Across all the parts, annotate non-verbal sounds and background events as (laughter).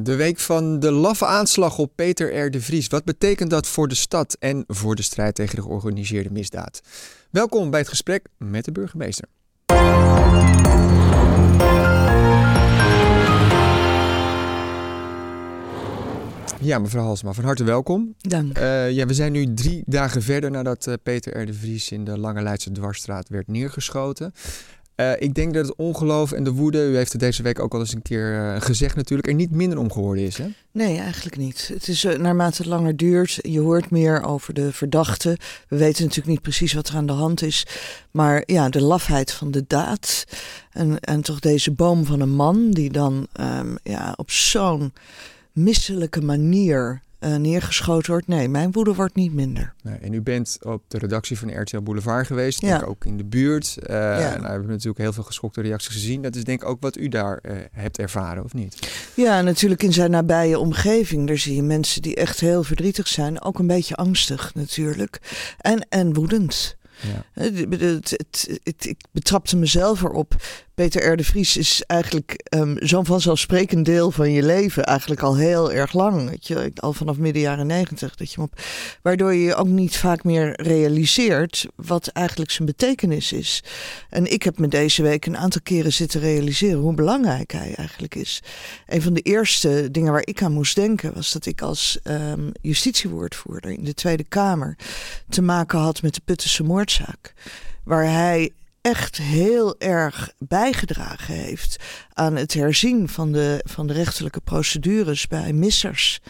De week van de laffe aanslag op Peter R. de Vries. Wat betekent dat voor de stad en voor de strijd tegen de georganiseerde misdaad? Welkom bij het gesprek met de burgemeester. Ja, mevrouw Halsma, van harte welkom. Dank. Uh, ja, we zijn nu drie dagen verder nadat uh, Peter R. de Vries in de Lange Leidse Dwarsstraat werd neergeschoten. Uh, ik denk dat het ongeloof en de woede, u heeft het deze week ook al eens een keer uh, gezegd natuurlijk, er niet minder om geworden is. Hè? Nee, eigenlijk niet. Het is uh, naarmate het langer duurt, je hoort meer over de verdachte. We weten natuurlijk niet precies wat er aan de hand is. Maar ja, de lafheid van de daad. En, en toch deze boom van een man die dan um, ja, op zo'n misselijke manier uh, neergeschoten wordt. Nee, mijn woede wordt niet minder. Nee, en u bent op de redactie van RTL Boulevard geweest, ja. denk ook in de buurt. Uh, ja. Nou, we hebben natuurlijk heel veel geschokte reacties gezien. Dat is denk ik ook wat u daar uh, hebt ervaren, of niet? Ja, natuurlijk in zijn nabije omgeving. Daar zie je mensen die echt heel verdrietig zijn. Ook een beetje angstig natuurlijk. En, en woedend. Ja. Het, het, het, ik betrapte mezelf erop. Peter R. de Vries is eigenlijk um, zo'n vanzelfsprekend deel van je leven. Eigenlijk al heel erg lang. Weet je, al vanaf midden jaren negentig. Waardoor je je ook niet vaak meer realiseert wat eigenlijk zijn betekenis is. En ik heb me deze week een aantal keren zitten realiseren hoe belangrijk hij eigenlijk is. Een van de eerste dingen waar ik aan moest denken was dat ik als um, justitiewoordvoerder in de Tweede Kamer te maken had met de Puttense moordzaak. Waar hij echt heel erg bijgedragen heeft aan het herzien van de, van de rechterlijke procedures bij missers.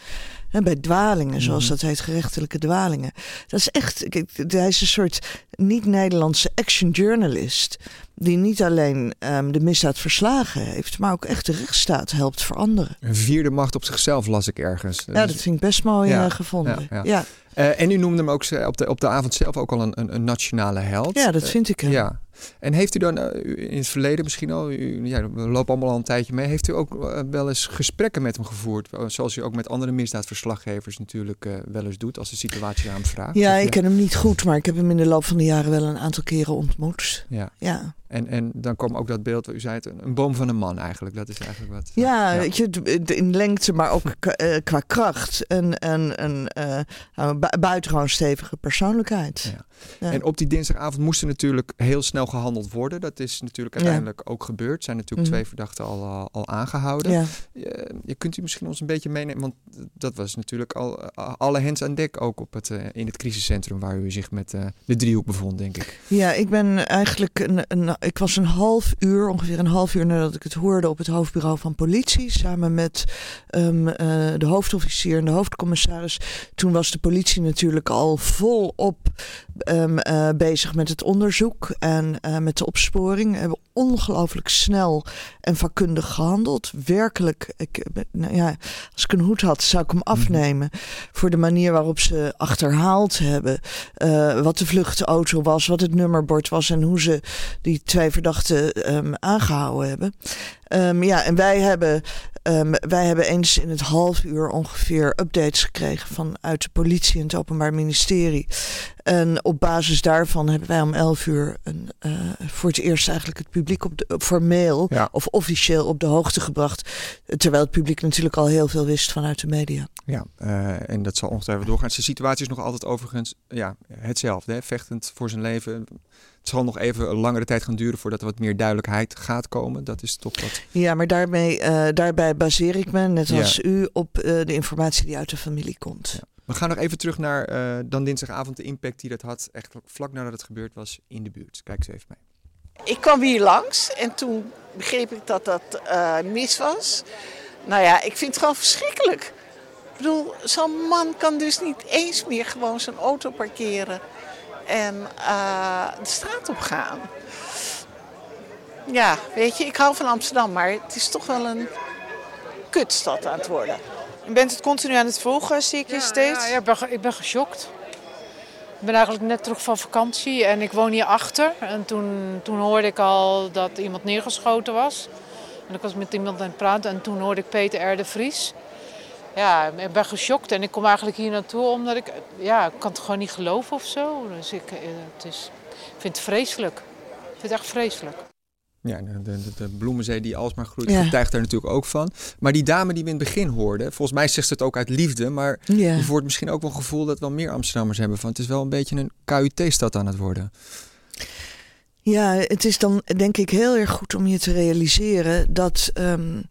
En bij dwalingen, zoals Mhm. dat heet, gerechtelijke dwalingen. Dat is echt, kijk, hij is een soort niet-Nederlandse action journalist. Die niet alleen um, de misdaad verslagen heeft, maar ook echt de rechtsstaat helpt veranderen. Een vierde macht op zichzelf las ik ergens. Ja, dat vind ik best mooi Ja, uh, gevonden. ja, Ja, ja. ja. Uh, en u noemde hem ook op de, op de avond zelf ook al een, een, een nationale held. dat vind ik. Ja. En heeft u dan in het verleden misschien al, u, ja, we lopen allemaal al een tijdje mee, heeft u ook wel eens gesprekken met hem gevoerd? Zoals u ook met andere misdaadverslaggevers natuurlijk uh, wel eens doet, als de situatie aan vraagt? Ja, ik ken hem niet goed, maar ik heb hem in de loop van de jaren wel een aantal keren ontmoet. Ja. ja. En, en dan kwam ook dat beeld, u zei het, een boom van een man eigenlijk. Dat is eigenlijk wat. Ja, ja. weet je, in lengte, maar ook (laughs) qua kracht. En, en, en uh, buitengewoon stevige persoonlijkheid. Ja. Ja. En op die dinsdagavond moest er natuurlijk heel snel gehandeld worden. Dat is natuurlijk uiteindelijk ook gebeurd. Zijn natuurlijk mm. twee verdachten al, al aangehouden. Je, je, kunt u misschien ons een beetje meenemen, want dat was natuurlijk al alle hens aan dek ook op het, in het crisiscentrum waar u zich met de driehoek bevond, denk ik. Ja, ik ben eigenlijk een, een, ik was een half uur, ongeveer een half uur nadat ik het hoorde op het hoofdbureau van politie, samen met um, de hoofdofficier en de hoofdcommissaris. Toen was de politie natuurlijk al volop um, uh, bezig met het onderzoek en uh, met de opsporing. We hebben ongelooflijk snel en vakkundig gehandeld. Werkelijk, ik, nou ja, als ik een hoed had, zou ik hem afnemen. Voor de manier waarop ze achterhaald hebben. Wat de vluchtauto was, wat het nummerbord was en hoe ze die twee verdachten um, aangehouden hebben. Um, ja, en wij hebben, um, wij hebben eens in het half uur ongeveer updates gekregen vanuit de politie en het Openbaar Ministerie. En op basis daarvan hebben wij om 11 uur een, uh, voor het eerst eigenlijk het publiek op de, formeel ja. of officieel op de hoogte gebracht. Terwijl het publiek natuurlijk al heel veel wist vanuit de media. Ja, uh, en dat zal ongetwijfeld doorgaan. De situatie is nog altijd overigens ja, hetzelfde. Hè? Vechtend voor zijn leven. Het zal nog even een langere tijd gaan duren voordat er wat meer duidelijkheid gaat komen. Dat is toch wat. Ja, maar daarmee, uh, daarbij baseer ik me, net als ja. u, op uh, de informatie die uit de familie komt. Ja. We gaan nog even terug naar uh, dan dinsdagavond de impact die dat had. Echt vlak nadat het gebeurd was in de buurt. Kijk eens even mee. Ik kwam hier langs en toen begreep ik dat dat uh, mis was. Nou ja, ik vind het gewoon verschrikkelijk. Ik bedoel, zo'n man kan dus niet eens meer gewoon zijn auto parkeren en uh, de straat op gaan. Ja, weet je, ik hou van Amsterdam, maar het is toch wel een kutstad aan het worden. Je bent het continu aan het volgen, zie ik je ja, steeds? Ja, ik ben, ik ben geschokt. Ik ben eigenlijk net terug van vakantie en ik woon hier achter. En toen, toen hoorde ik al dat iemand neergeschoten was. En ik was met iemand aan het praten en toen hoorde ik Peter R. de Vries. Ja, ik ben geschokt en ik kom eigenlijk hier naartoe omdat ik... Ja, ik kan het gewoon niet geloven of zo. Dus ik, het is, ik vind het vreselijk. Ik vind het echt vreselijk. Ja, de, de, de bloemenzee die alsmaar groeit, ja. getuigt daar natuurlijk ook van. Maar die dame die we in het begin hoorden, volgens mij zegt ze het ook uit liefde, maar ja. je wordt misschien ook wel een gevoel dat wel meer Amsterdammers hebben van het is wel een beetje een KUT-stad aan het worden. Ja, het is dan denk ik heel erg goed om je te realiseren dat um,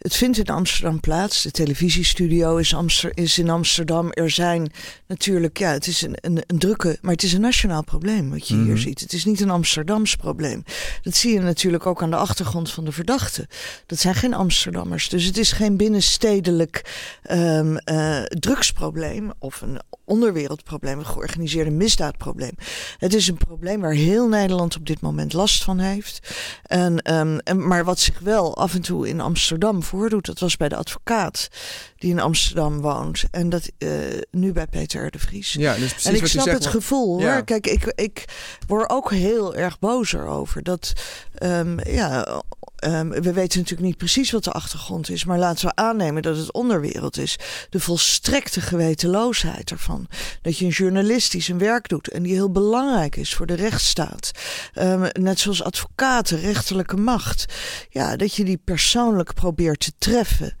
het vindt in Amsterdam plaats. De televisiestudio is, Amster is in Amsterdam. Er zijn natuurlijk, ja, het is een, een, een drukke, maar het is een nationaal probleem wat je hier mhm. ziet. Het is niet een Amsterdams probleem. Dat zie je natuurlijk ook aan de achtergrond van de verdachten. Dat zijn geen Amsterdammers. Dus het is geen binnenstedelijk um, uh, drugsprobleem of een onderwereldprobleem, een georganiseerde misdaadprobleem. Het is een probleem waar heel Nederland op dit moment last van heeft. En, um, en, maar wat zich wel af en toe in Amsterdam voordoet. Dat was bij de advocaat die in Amsterdam woont. En dat uh, nu bij Peter de Vries. Ja, dus precies en ik wat snap zegt, het gevoel hoor. Kijk, ik, ik word ook heel erg boos erover. Dat um, ja, Um, we weten natuurlijk niet precies wat de achtergrond is, maar laten we aannemen dat het onderwereld is. De volstrekte gewetenloosheid ervan. Dat je een journalist die zijn werk doet en die heel belangrijk is voor de rechtsstaat. Um, net zoals advocaten, rechterlijke macht. Ja, dat je die persoonlijk probeert te treffen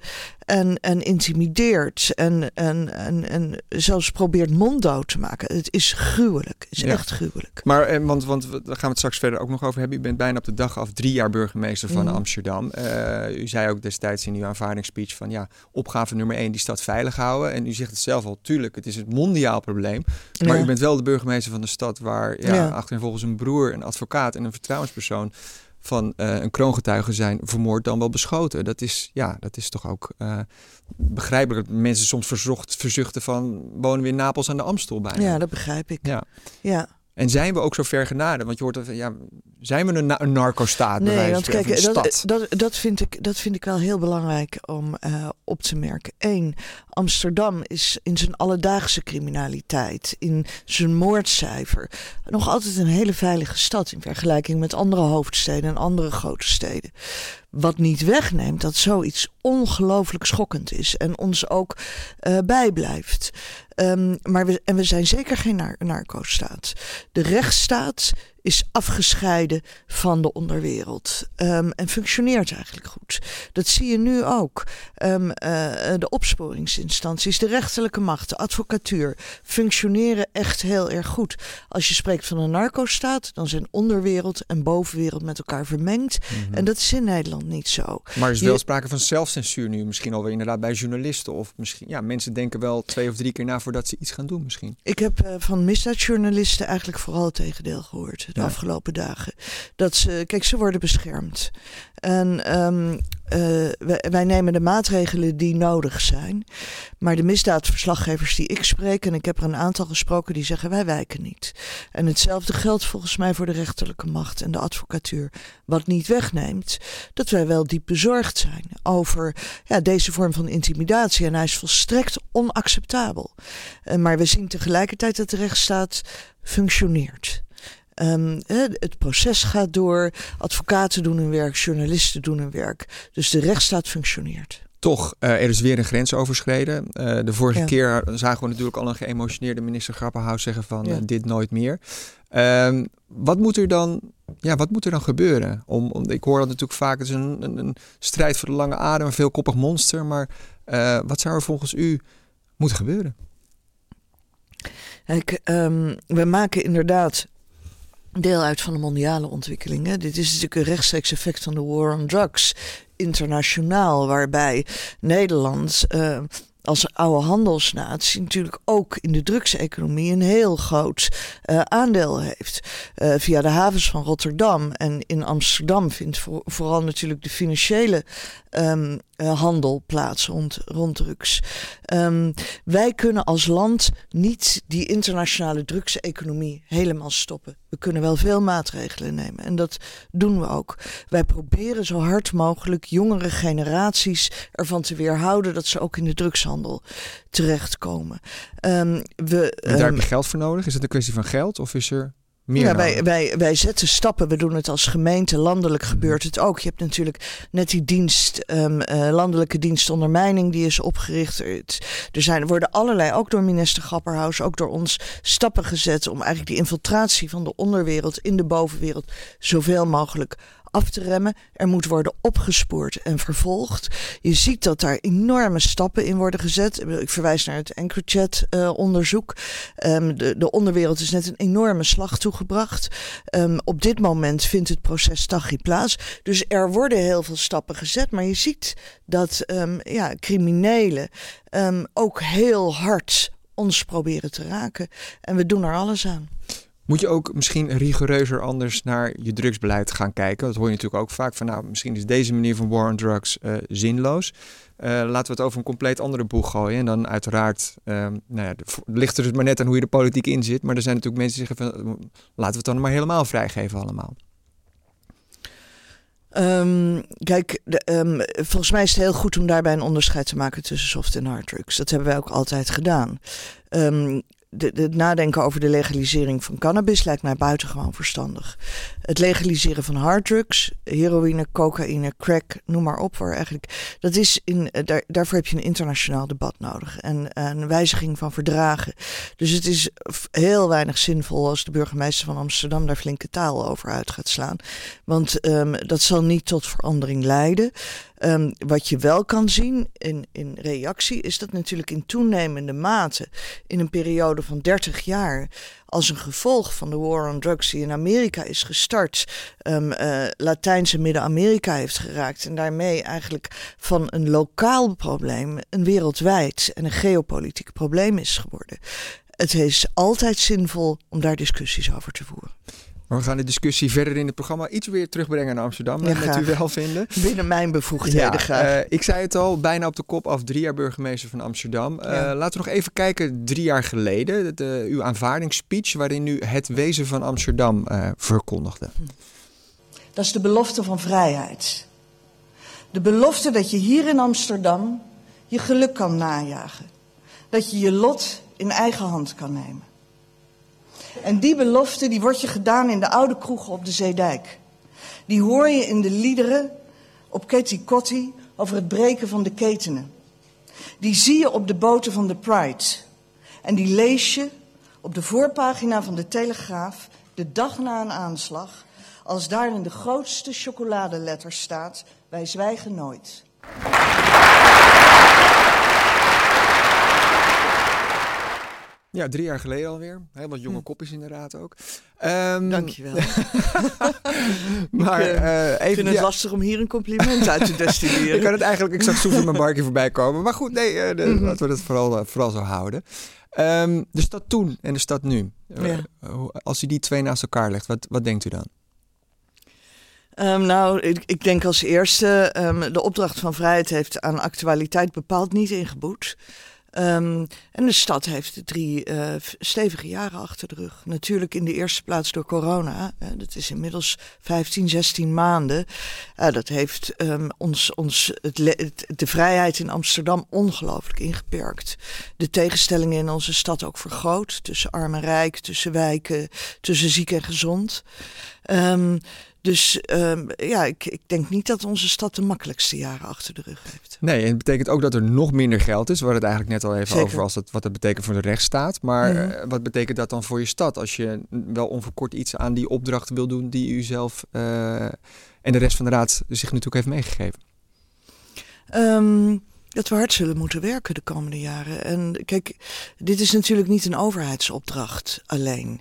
en, en intimideert en, en, en, en zelfs probeert monddood te maken. Het is gruwelijk. Het is echt gruwelijk. Maar, en, want, want daar gaan we het straks verder ook nog over hebben. U bent bijna op de dag af drie jaar burgemeester van mm. Amsterdam. Uh, u zei ook destijds in uw aanvaardingsspeech van ja, opgave nummer één, die stad veilig houden. En u zegt het zelf al, tuurlijk, het is het mondiaal probleem. Maar ja. u bent wel de burgemeester van de stad waar ja, ja. achterin volgens een broer, een advocaat en een vertrouwenspersoon van uh, een kroongetuige zijn vermoord dan wel beschoten. Dat is, ja, dat is toch ook uh, begrijpelijk. Dat mensen soms verzocht, verzuchten van wonen we in Napels aan de Amstel bij. Ja, dat begrijp ik. Ja. ja. En zijn we ook zo ver genaderd? Want je hoort ja, zijn we een, een narco-staat? Nee, want kijk, dat, dat, dat, vind ik, dat vind ik wel heel belangrijk om uh, op te merken. Eén, Amsterdam is in zijn alledaagse criminaliteit, in zijn moordcijfer, nog altijd een hele veilige stad in vergelijking met andere hoofdsteden en andere grote steden. Wat niet wegneemt dat zoiets ongelooflijk schokkend is en ons ook uh, bijblijft. Um, maar we, en we zijn zeker geen nar narco-staat. De rechtsstaat is afgescheiden van de onderwereld. Um, en functioneert eigenlijk goed. Dat zie je nu ook. Um, uh, de opsporingsinstanties, de rechterlijke macht, de advocatuur functioneren echt heel erg goed. Als je spreekt van een narco-staat, dan zijn onderwereld en bovenwereld met elkaar vermengd. Mm -hmm. En dat is in Nederland niet zo. Maar er is wel je... sprake van zelfcensuur nu, misschien alweer inderdaad bij journalisten. Of misschien, ja, mensen denken wel twee of drie keer na voordat ze iets gaan doen misschien. Ik heb uh, van misdaadjournalisten eigenlijk vooral het tegendeel gehoord de ja. afgelopen dagen. Dat ze, kijk, ze worden beschermd. En um, uh, wij, wij, nemen de maatregelen die nodig zijn. Maar de misdaadverslaggevers die ik spreek, en ik heb er een aantal gesproken, die zeggen wij wijken niet. En hetzelfde geldt volgens mij voor de rechterlijke macht en de advocatuur. Wat niet wegneemt dat wij wel diep bezorgd zijn over ja, deze vorm van intimidatie. En hij is volstrekt onacceptabel. Uh, maar we zien tegelijkertijd dat de rechtsstaat functioneert. Um, het proces gaat door, advocaten doen hun werk, journalisten doen hun werk. Dus de rechtsstaat functioneert. Toch, uh, er is weer een grens overschreden. Uh, de vorige ja. keer zagen we natuurlijk al een geëmotioneerde minister Grappenhaus zeggen van ja. uh, dit nooit meer. Um, wat moet er dan, ja, wat moet er dan gebeuren? Om, om, ik hoor dat natuurlijk vaak, het is een, een, een strijd voor de lange adem, een veelkoppig monster. Maar wat zou er volgens u moeten gebeuren? Kijk, um, we maken inderdaad deel uit van de mondiale ontwikkelingen. Dit is natuurlijk een rechtstreeks effect van de war on drugs internationaal, waarbij Nederland. Uh, als oude handelsnatie natuurlijk ook in de drugseconomie een heel groot uh, aandeel heeft. Uh, via de havens van Rotterdam en in Amsterdam vindt voor, vooral natuurlijk de financiële um, uh, handel plaats rond, rond drugs. Um, wij kunnen als land niet die internationale drugseconomie helemaal stoppen. We kunnen wel veel maatregelen nemen en dat doen we ook. Wij proberen zo hard mogelijk jongere generaties ervan te weerhouden dat ze ook in de drugshandel terechtkomen. Um, we, en daar heb je geld voor nodig? Is het een kwestie van geld of is er meer ja, wij, wij, wij zetten stappen. We doen het als gemeente. Landelijk gebeurt het ook. Je hebt natuurlijk net die dienst, um, uh, landelijke dienst ondermijning, die is opgericht. Er zijn, worden allerlei, ook door minister Grapperhaus, ook door ons, stappen gezet om eigenlijk die infiltratie van de onderwereld in de bovenwereld zoveel mogelijk af te remmen. Er moet worden opgespoord en vervolgd. Je ziet dat daar enorme stappen in worden gezet. Ik verwijs naar het EncroChat-onderzoek. Ehm, de, de onderwereld is net een enorme slag toegebracht. Um, op dit moment vindt het proces Taghi plaats. Dus er worden heel veel stappen gezet. Maar je ziet dat um, ja, criminelen ook heel hard ons proberen te raken. En we doen er alles aan. Moet je ook misschien rigoureuzer anders naar je drugsbeleid gaan kijken? Dat hoor je natuurlijk ook vaak van, nou, misschien is deze manier van war on drugs uh, zinloos. Uh, laten we het over een compleet andere boeg gooien. En dan uiteraard, uh, nou ja, ligt er dus maar net aan hoe je de politiek in zit. Maar er zijn natuurlijk mensen die zeggen van, laten we het dan maar helemaal vrijgeven allemaal. Um, kijk, de, um, volgens mij is het heel goed om daarbij een onderscheid te maken tussen soft en hard drugs. Dat hebben wij ook altijd gedaan. Um, de, het nadenken over de legalisering van cannabis lijkt mij buitengewoon verstandig. Het legaliseren van harddrugs, heroïne, cocaïne, crack, noem maar op. Waar eigenlijk, dat is in, eh, daar, daarvoor heb je een internationaal debat nodig en een wijziging van verdragen. Dus het is heel weinig zinvol als de burgemeester van Amsterdam daar flinke taal over uit gaat slaan. Want um, dat zal niet tot verandering leiden. Um, wat je wel kan zien in, in reactie is dat natuurlijk in toenemende mate in een periode van 30 jaar als een gevolg van de war on drugs die in Amerika is gestart, um, uh, Latijns en Midden-Amerika heeft geraakt. En daarmee eigenlijk van een lokaal probleem een wereldwijd en een geopolitiek probleem is geworden. Het is altijd zinvol om daar discussies over te voeren. Maar we gaan de discussie verder in het programma iets weer terugbrengen naar Amsterdam. Ja, met u wel vinden. (laughs) Binnen mijn bevoegdheden ja, graag. Uh, ik zei het al, bijna op de kop af, drie jaar burgemeester van Amsterdam. Uh, laten we nog even kijken, drie jaar geleden, de, uw aanvaardingsspeech... waarin u het wezen van Amsterdam uh, verkondigde. Dat is de belofte van vrijheid. De belofte dat je hier in Amsterdam je geluk kan najagen. Dat je je lot in eigen hand kan nemen. En die belofte die wordt je gedaan in de oude kroegen op de Zeedijk. Die hoor je in de liederen op Ketty Kotti over het breken van de ketenen. Die zie je op de boten van de Pride. En die lees je op de voorpagina van de Telegraaf de dag na een aanslag, als daar in de grootste chocoladeletters staat: Wij zwijgen nooit. Ja, drie jaar geleden alweer. Heel wat jonge hm. kopjes inderdaad ook. Um, Dankjewel. (laughs) maar, ik uh, even, vind het lastig om hier een compliment uit te (laughs) destilleren. ik kan het eigenlijk, ik zag Soefie mijn barkje voorbij komen. Maar goed, nee, uh, de, mm -hmm. laten we het vooral, uh, vooral zo houden. Um, de stad toen en de stad nu. Ja. als u die twee naast elkaar legt, wat, wat denkt u dan? Um, nou, ik, ik, denk als eerste, um, de opdracht van vrijheid heeft aan actualiteit bepaald niet ingeboet. Um, en de stad heeft drie uh, stevige jaren achter de rug. Natuurlijk in de eerste plaats door corona. Dat is inmiddels 15, 16 maanden. Uh, dat heeft um, ons, ons het, het, de vrijheid in Amsterdam ongelooflijk ingeperkt. De tegenstellingen in onze stad ook vergroot. Tussen arm en rijk, tussen wijken, tussen ziek en gezond. Um, dus um, ja, ik, ik, denk niet dat onze stad de makkelijkste jaren achter de rug heeft. Nee, en het betekent ook dat er nog minder geld is. We hadden het eigenlijk net al even over als het, wat dat betekent voor de rechtsstaat. Maar mm -hmm. wat betekent dat dan voor je stad als je wel onverkort iets aan die opdrachten wil doen die u zelf uh, en de rest van de raad zich natuurlijk heeft meegegeven? Um, dat we hard zullen moeten werken de komende jaren. En kijk, dit is natuurlijk niet een overheidsopdracht alleen.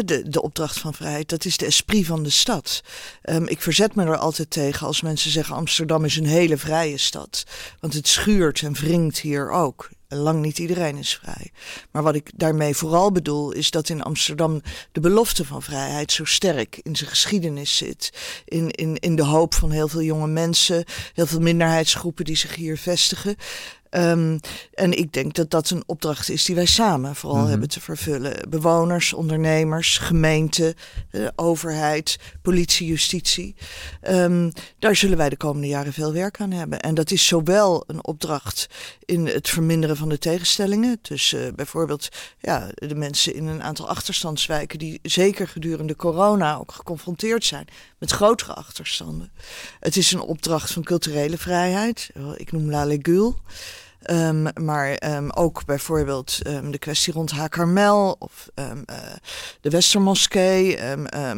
De, de opdracht van vrijheid, dat is de esprit van de stad. Um, ik verzet me er altijd tegen als mensen zeggen Amsterdam is een hele vrije stad. Want het schuurt en wringt hier ook. Lang niet iedereen is vrij. Maar wat ik daarmee vooral bedoel, is dat in Amsterdam de belofte van vrijheid zo sterk in zijn geschiedenis zit. In, in, in de hoop van heel veel jonge mensen, heel veel minderheidsgroepen die zich hier vestigen. Um, en ik denk dat dat een opdracht is die wij samen vooral mm -hmm. hebben te vervullen. Bewoners, ondernemers, gemeente, uh, overheid, politie, justitie. Um, daar zullen wij de komende jaren veel werk aan hebben. En dat is zowel een opdracht in het verminderen van de tegenstellingen. Tussen uh, bijvoorbeeld ja, de mensen in een aantal achterstandswijken die zeker gedurende corona ook geconfronteerd zijn met grotere achterstanden. Het is een opdracht van culturele vrijheid. Ik noem La Legule. Ehm, maar ehm, ook bijvoorbeeld ehm, de kwestie rond Hakarmel of uh, de Westermoskee. Uh,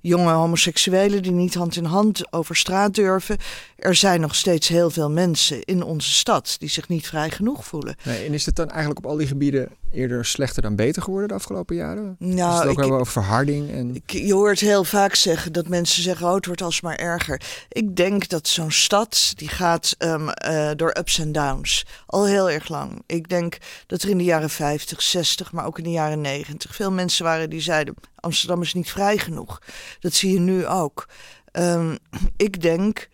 jonge homoseksuelen die niet hand in hand over straat durven. Er zijn nog steeds heel veel mensen in onze stad die zich niet vrij genoeg voelen. Nee, en is het dan eigenlijk op al die gebieden eerder slechter dan beter geworden de afgelopen jaren? Nou, is het ook ik, over verharding? En... Ik, je hoort heel vaak zeggen dat mensen zeggen: oh, het wordt alsmaar erger. Ik denk dat zo'n stad die gaat um, uh, door ups en downs al heel erg lang. Ik denk dat er in de jaren 50, 60, maar ook in de jaren 90 veel mensen waren die zeiden: Amsterdam is niet vrij genoeg. Dat zie je nu ook. Um, ik denk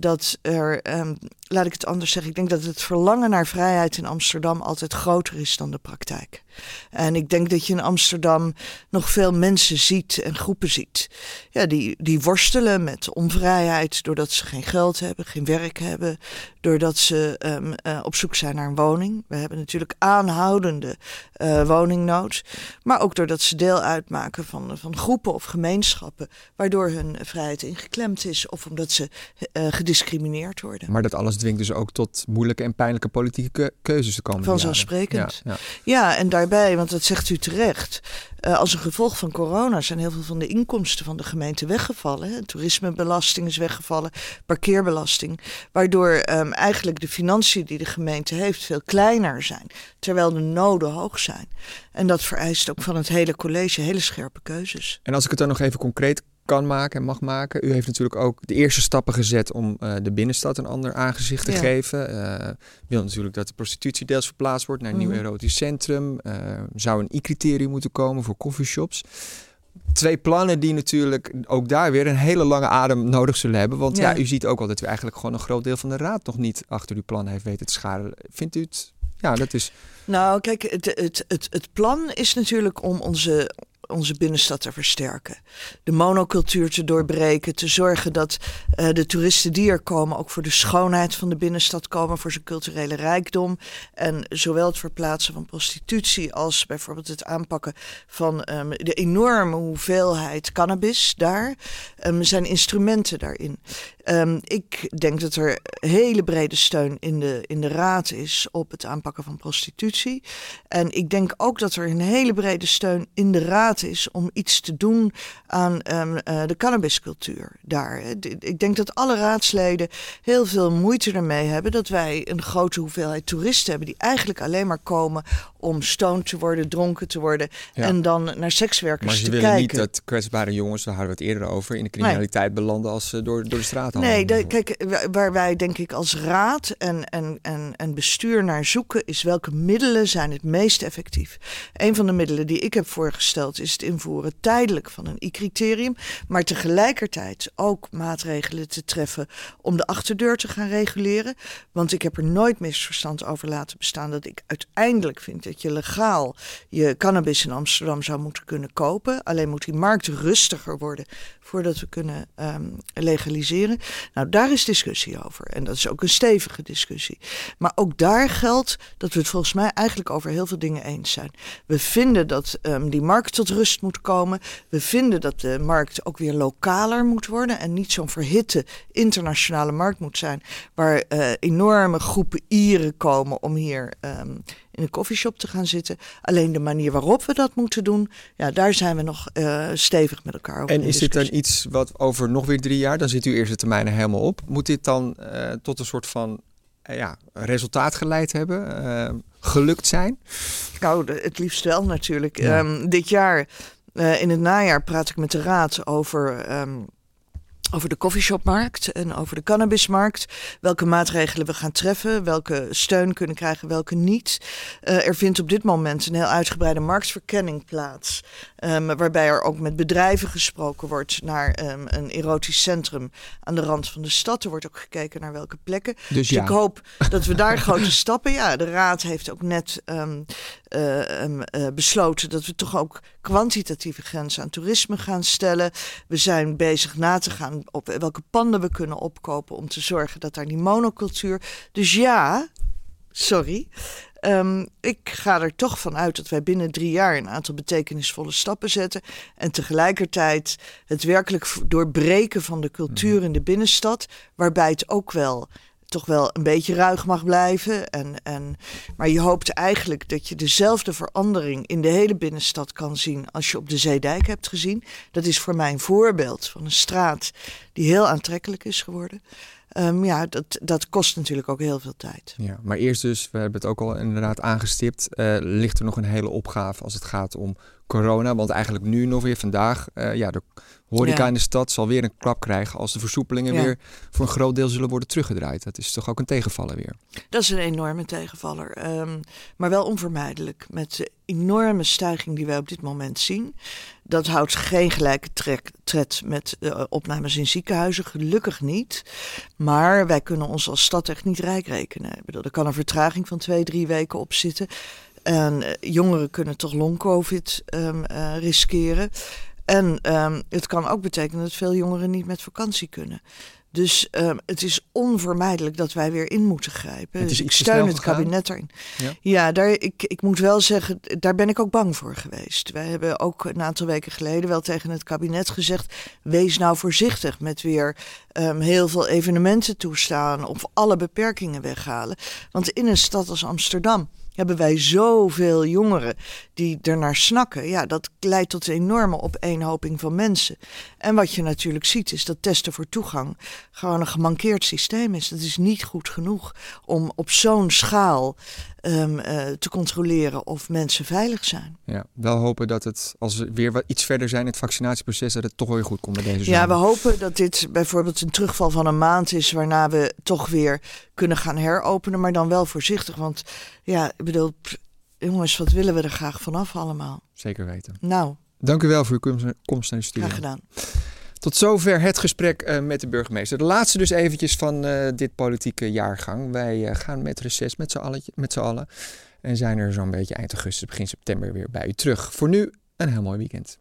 dat er, um, laat ik het anders zeggen, ik denk dat het verlangen naar vrijheid in Amsterdam altijd groter is dan de praktijk. En ik denk dat je in Amsterdam nog veel mensen ziet en groepen ziet. Ja, die, die worstelen met onvrijheid doordat ze geen geld hebben, geen werk hebben, doordat ze um, uh, op zoek zijn naar een woning. We hebben natuurlijk aanhoudende uh, woningnood, maar ook doordat ze deel uitmaken van, van groepen of gemeenschappen, waardoor hun vrijheid ingeklemd is of omdat ze uh, gediscrimineerd worden. Maar dat alles dwingt dus ook tot moeilijke en pijnlijke politieke keuzes te komen. Vanzelfsprekend. Ja, ja. ja, en want dat zegt u terecht, uh, als een gevolg van corona zijn heel veel van de inkomsten van de gemeente weggevallen. Hè. Toerismebelasting is weggevallen, parkeerbelasting. Waardoor um, eigenlijk de financiën die de gemeente heeft veel kleiner zijn. Terwijl de noden hoog zijn. En dat vereist ook van het hele college hele scherpe keuzes. En als ik het dan nog even concreet kan maken en mag maken. U heeft natuurlijk ook de eerste stappen gezet om uh, de binnenstad een ander aangezicht te ja. geven. Uh, wil natuurlijk dat de prostitutie deels verplaatst wordt naar een mm. nieuw erotisch centrum. Uh, zou een i-criterium moeten komen voor coffeeshops. Twee plannen die natuurlijk ook daar weer een hele lange adem nodig zullen hebben. Want ja, ja u ziet ook al dat u eigenlijk gewoon een groot deel van de raad nog niet achter uw plan heeft weten te scharen. Vindt u het? Ja, dat is. Nou, kijk, het, het, het, het plan is natuurlijk om onze, onze binnenstad te versterken. De monocultuur te doorbreken. Te zorgen dat uh, de toeristen die er komen ook voor de schoonheid van de binnenstad komen. Voor zijn culturele rijkdom. En zowel het verplaatsen van prostitutie als bijvoorbeeld het aanpakken van um, de enorme hoeveelheid cannabis daar. Um, zijn instrumenten daarin. Um, ik denk dat er hele brede steun in de, in de raad is op het aanpakken van prostitutie. En ik denk ook dat er een hele brede steun in de raad is om iets te doen aan um, uh, de cannabiscultuur daar. Ik denk dat alle raadsleden heel veel moeite ermee hebben dat wij een grote hoeveelheid toeristen hebben die eigenlijk alleen maar komen om stoned te worden, dronken te worden ja. en dan naar sekswerkers te kijken. Maar ze willen niet dat kwetsbare jongens, daar hadden we het eerder over, in de criminaliteit nee. belanden als ze door, door de straat Nee, de, kijk, waar wij denk ik als raad en, en, en, en bestuur naar zoeken is welke middelen zijn het meest effectief. Een van de middelen die ik heb voorgesteld is het invoeren tijdelijk van een i-criterium, maar tegelijkertijd ook maatregelen te treffen om de achterdeur te gaan reguleren. Want ik heb er nooit misverstand over laten bestaan dat ik uiteindelijk vind dat je legaal je cannabis in Amsterdam zou moeten kunnen kopen. Alleen moet die markt rustiger worden voordat we kunnen um, legaliseren. Nou, daar is discussie over. En dat is ook een stevige discussie. Maar ook daar geldt dat we het volgens mij eigenlijk over heel veel dingen eens zijn. We vinden dat um, die markt tot rust moet komen. We vinden dat de markt ook weer lokaler moet worden en niet zo'n verhitte internationale markt moet zijn, waar uh, enorme groepen Ieren komen om hier um, in een koffieshop te gaan zitten. Alleen de manier waarop we dat moeten doen, ja, daar zijn we nog uh, stevig met elkaar over. En is dit dan iets wat over nog weer drie jaar, dan zit uw eerste termijn er helemaal op. Moet dit dan uh, tot een soort van ja, resultaat geleid hebben? Uh, gelukt zijn? Nou, het liefst wel natuurlijk. Ja. Um, dit jaar, in het najaar, praat ik met de raad over. Um, over de koffieshopmarkt en over de cannabismarkt. Welke maatregelen we gaan treffen, welke steun kunnen krijgen, welke niet. Uh, er vindt op dit moment een heel uitgebreide marktverkenning plaats. Um, waarbij er ook met bedrijven gesproken wordt naar um, een erotisch centrum aan de rand van de stad. Er wordt ook gekeken naar welke plekken. Dus, dus ja. ik hoop dat we daar (laughs) grote stappen. Ja, de Raad heeft ook net um, uh, uh, besloten dat we toch ook kwantitatieve grenzen aan toerisme gaan stellen. We zijn bezig na te gaan op welke panden we kunnen opkopen om te zorgen dat daar die monocultuur. Dus ja, sorry. Um, ik ga er toch van uit dat wij binnen drie jaar een aantal betekenisvolle stappen zetten. En tegelijkertijd het werkelijk doorbreken van de cultuur in de binnenstad. Waarbij het ook wel toch wel een beetje ruig mag blijven. En, en, maar je hoopt eigenlijk dat je dezelfde verandering in de hele binnenstad kan zien als je op de Zeedijk hebt gezien. Dat is voor mij een voorbeeld van een straat die heel aantrekkelijk is geworden. Um, ja, dat, dat kost natuurlijk ook heel veel tijd. Ja, maar eerst dus, we hebben het ook al inderdaad aangestipt, uh, ligt er nog een hele opgave als het gaat om corona. Want eigenlijk nu nog weer vandaag, uh, ja, de horeca in de stad zal weer een klap krijgen als de versoepelingen weer voor een groot deel zullen worden teruggedraaid. Dat is toch ook een tegenvaller weer? Dat is een enorme tegenvaller, um, maar wel onvermijdelijk. Met de enorme stijging die wij op dit moment zien. Dat houdt geen gelijke trek, tred met uh, opnames in ziekenhuizen, gelukkig niet. Maar wij kunnen ons als stad echt niet rijk rekenen. Ik bedoel, er kan een vertraging van twee, drie weken op zitten. En uh, jongeren kunnen toch long-covid um, uh, riskeren. En um, het kan ook betekenen dat veel jongeren niet met vakantie kunnen. Dus um, het is onvermijdelijk dat wij weer in moeten grijpen. Het is dus ik steun het kabinet erin. Ja, ja daar, ik, ik moet wel zeggen, daar ben ik ook bang voor geweest. Wij hebben ook een aantal weken geleden wel tegen het kabinet gezegd: wees nou voorzichtig met weer um, heel veel evenementen toestaan of alle beperkingen weghalen. Want in een stad als Amsterdam hebben wij zoveel jongeren die ernaar snakken. Ja, dat leidt tot een enorme opeenhoping van mensen. En wat je natuurlijk ziet is dat testen voor toegang gewoon een gemankeerd systeem is. Dat is niet goed genoeg om op zo'n schaal um, uh, te controleren of mensen veilig zijn. Ja, wel hopen dat het, als we weer wat iets verder zijn in het vaccinatieproces, dat het toch weer goed komt met deze zomer. Ja, we hopen dat dit bijvoorbeeld een terugval van een maand is, waarna we toch weer kunnen gaan heropenen, maar dan wel voorzichtig. Want ja, ik bedoel, jongens, wat willen we er graag vanaf allemaal? Zeker weten. Nou. Dank u wel voor uw komst naar de studio. Graag gedaan. Tot zover het gesprek uh, met de burgemeester. De laatste dus eventjes van uh, dit politieke jaargang. Wij uh, gaan met reces met z'n met z'n allen. En zijn er zo'n beetje eind augustus, begin september weer bij u terug. Voor nu een heel mooi weekend.